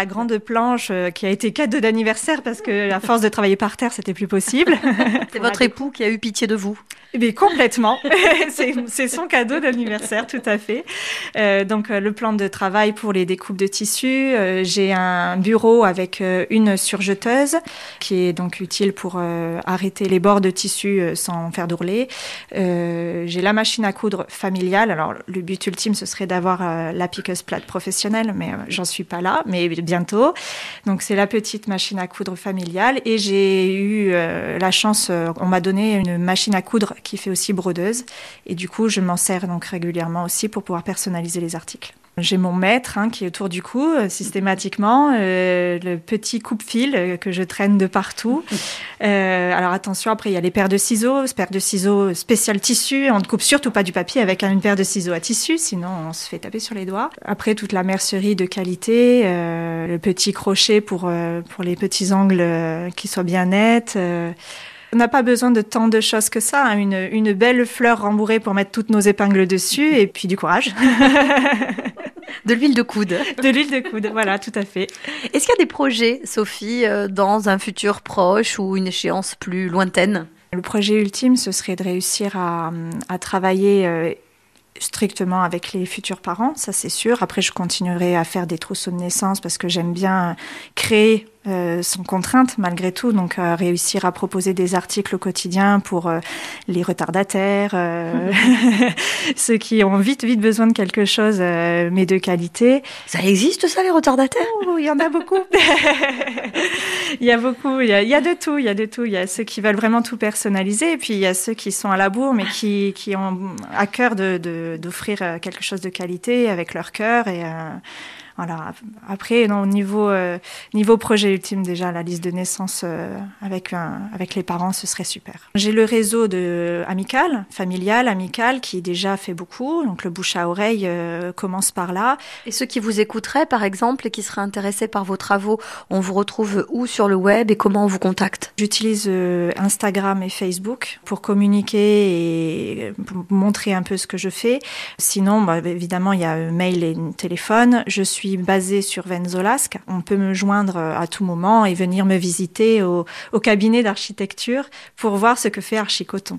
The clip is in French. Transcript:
la grande planche euh, qui a été cadeau d'anniversaire parce que à force de travailler par terre, c'était plus possible. C'est votre époux qui a eu pitié de vous. Mais complètement. c'est son cadeau d'anniversaire, tout à fait. Euh, donc, euh, le plan de travail pour les découpes de tissus. Euh, J'ai un bureau avec euh, une surjeteuse qui est donc utile pour arrêter les bords de tissu sans faire d'ourler. Euh, J'ai la machine à coudre familiale. Alors, le but ultime, ce serait d'avoir la piqueuse plate professionnelle, mais j'en suis pas là, mais bientôt. Donc, c'est la petite machine à coudre familiale. Et j'ai eu euh, la chance, euh, on m'a donné une machine à coudre qui fait aussi brodeuse. Et du coup, je m'en sers donc régulièrement aussi pour pouvoir personnaliser les articles. J'ai mon maître hein, qui est autour du cou euh, systématiquement, euh, le petit coupe-fil euh, que je traîne de partout. Alors attention, après il y a les paires de ciseaux, paires de ciseaux spécial tissu. On ne coupe surtout pas du papier avec une paire de ciseaux à tissu, sinon on se fait taper sur les doigts. Après toute la mercerie de qualité, le petit crochet pour pour les petits angles qui soient bien nets. on n'a pas besoin de tant de choses que ça. hein. Une, une belle fleur rembourrée pour mettre toutes nos épingles dessus et puis du courage. De l'huile de coude. de l'huile de coude, voilà, tout à fait. Est-ce qu'il y a des projets, Sophie, euh, dans un futur proche ou une échéance plus lointaine? Le projet ultime, ce serait de réussir à, à travailler euh, strictement avec les futurs parents, ça c'est sûr. Après, je continuerai à faire des trousseaux de naissance parce que j'aime bien créer euh, sans contrainte malgré tout, donc euh, réussir à proposer des articles au quotidien pour euh, les retardataires, euh, ceux qui ont vite vite besoin de quelque chose, euh, mais de qualité. Ça existe ça, les retardataires? Oh, il y en a beaucoup. il y a beaucoup. Il y a, il y a de tout. Il y a de tout. Il y a ceux qui veulent vraiment tout personnaliser, et puis il y a ceux qui sont à la bourre, mais qui, qui ont à cœur de, de- d'offrir euh, quelque chose de qualité avec leur cœur et euh, voilà. Après, non, au niveau euh, niveau projet ultime, déjà la liste de naissance euh, avec un, avec les parents, ce serait super. J'ai le réseau de amical, familial, amical, qui déjà fait beaucoup. Donc le bouche à oreille euh, commence par là. Et ceux qui vous écouteraient, par exemple, et qui seraient intéressés par vos travaux, on vous retrouve où sur le web et comment on vous contacte? J'utilise Instagram et Facebook pour communiquer et pour montrer un peu ce que je fais. Sinon, bah, évidemment, il y a mail et téléphone. Je suis basée sur Venzolasque. On peut me joindre euh, à tout moment et venir me visiter au, au cabinet d'architecture pour voir ce que fait Archicoton.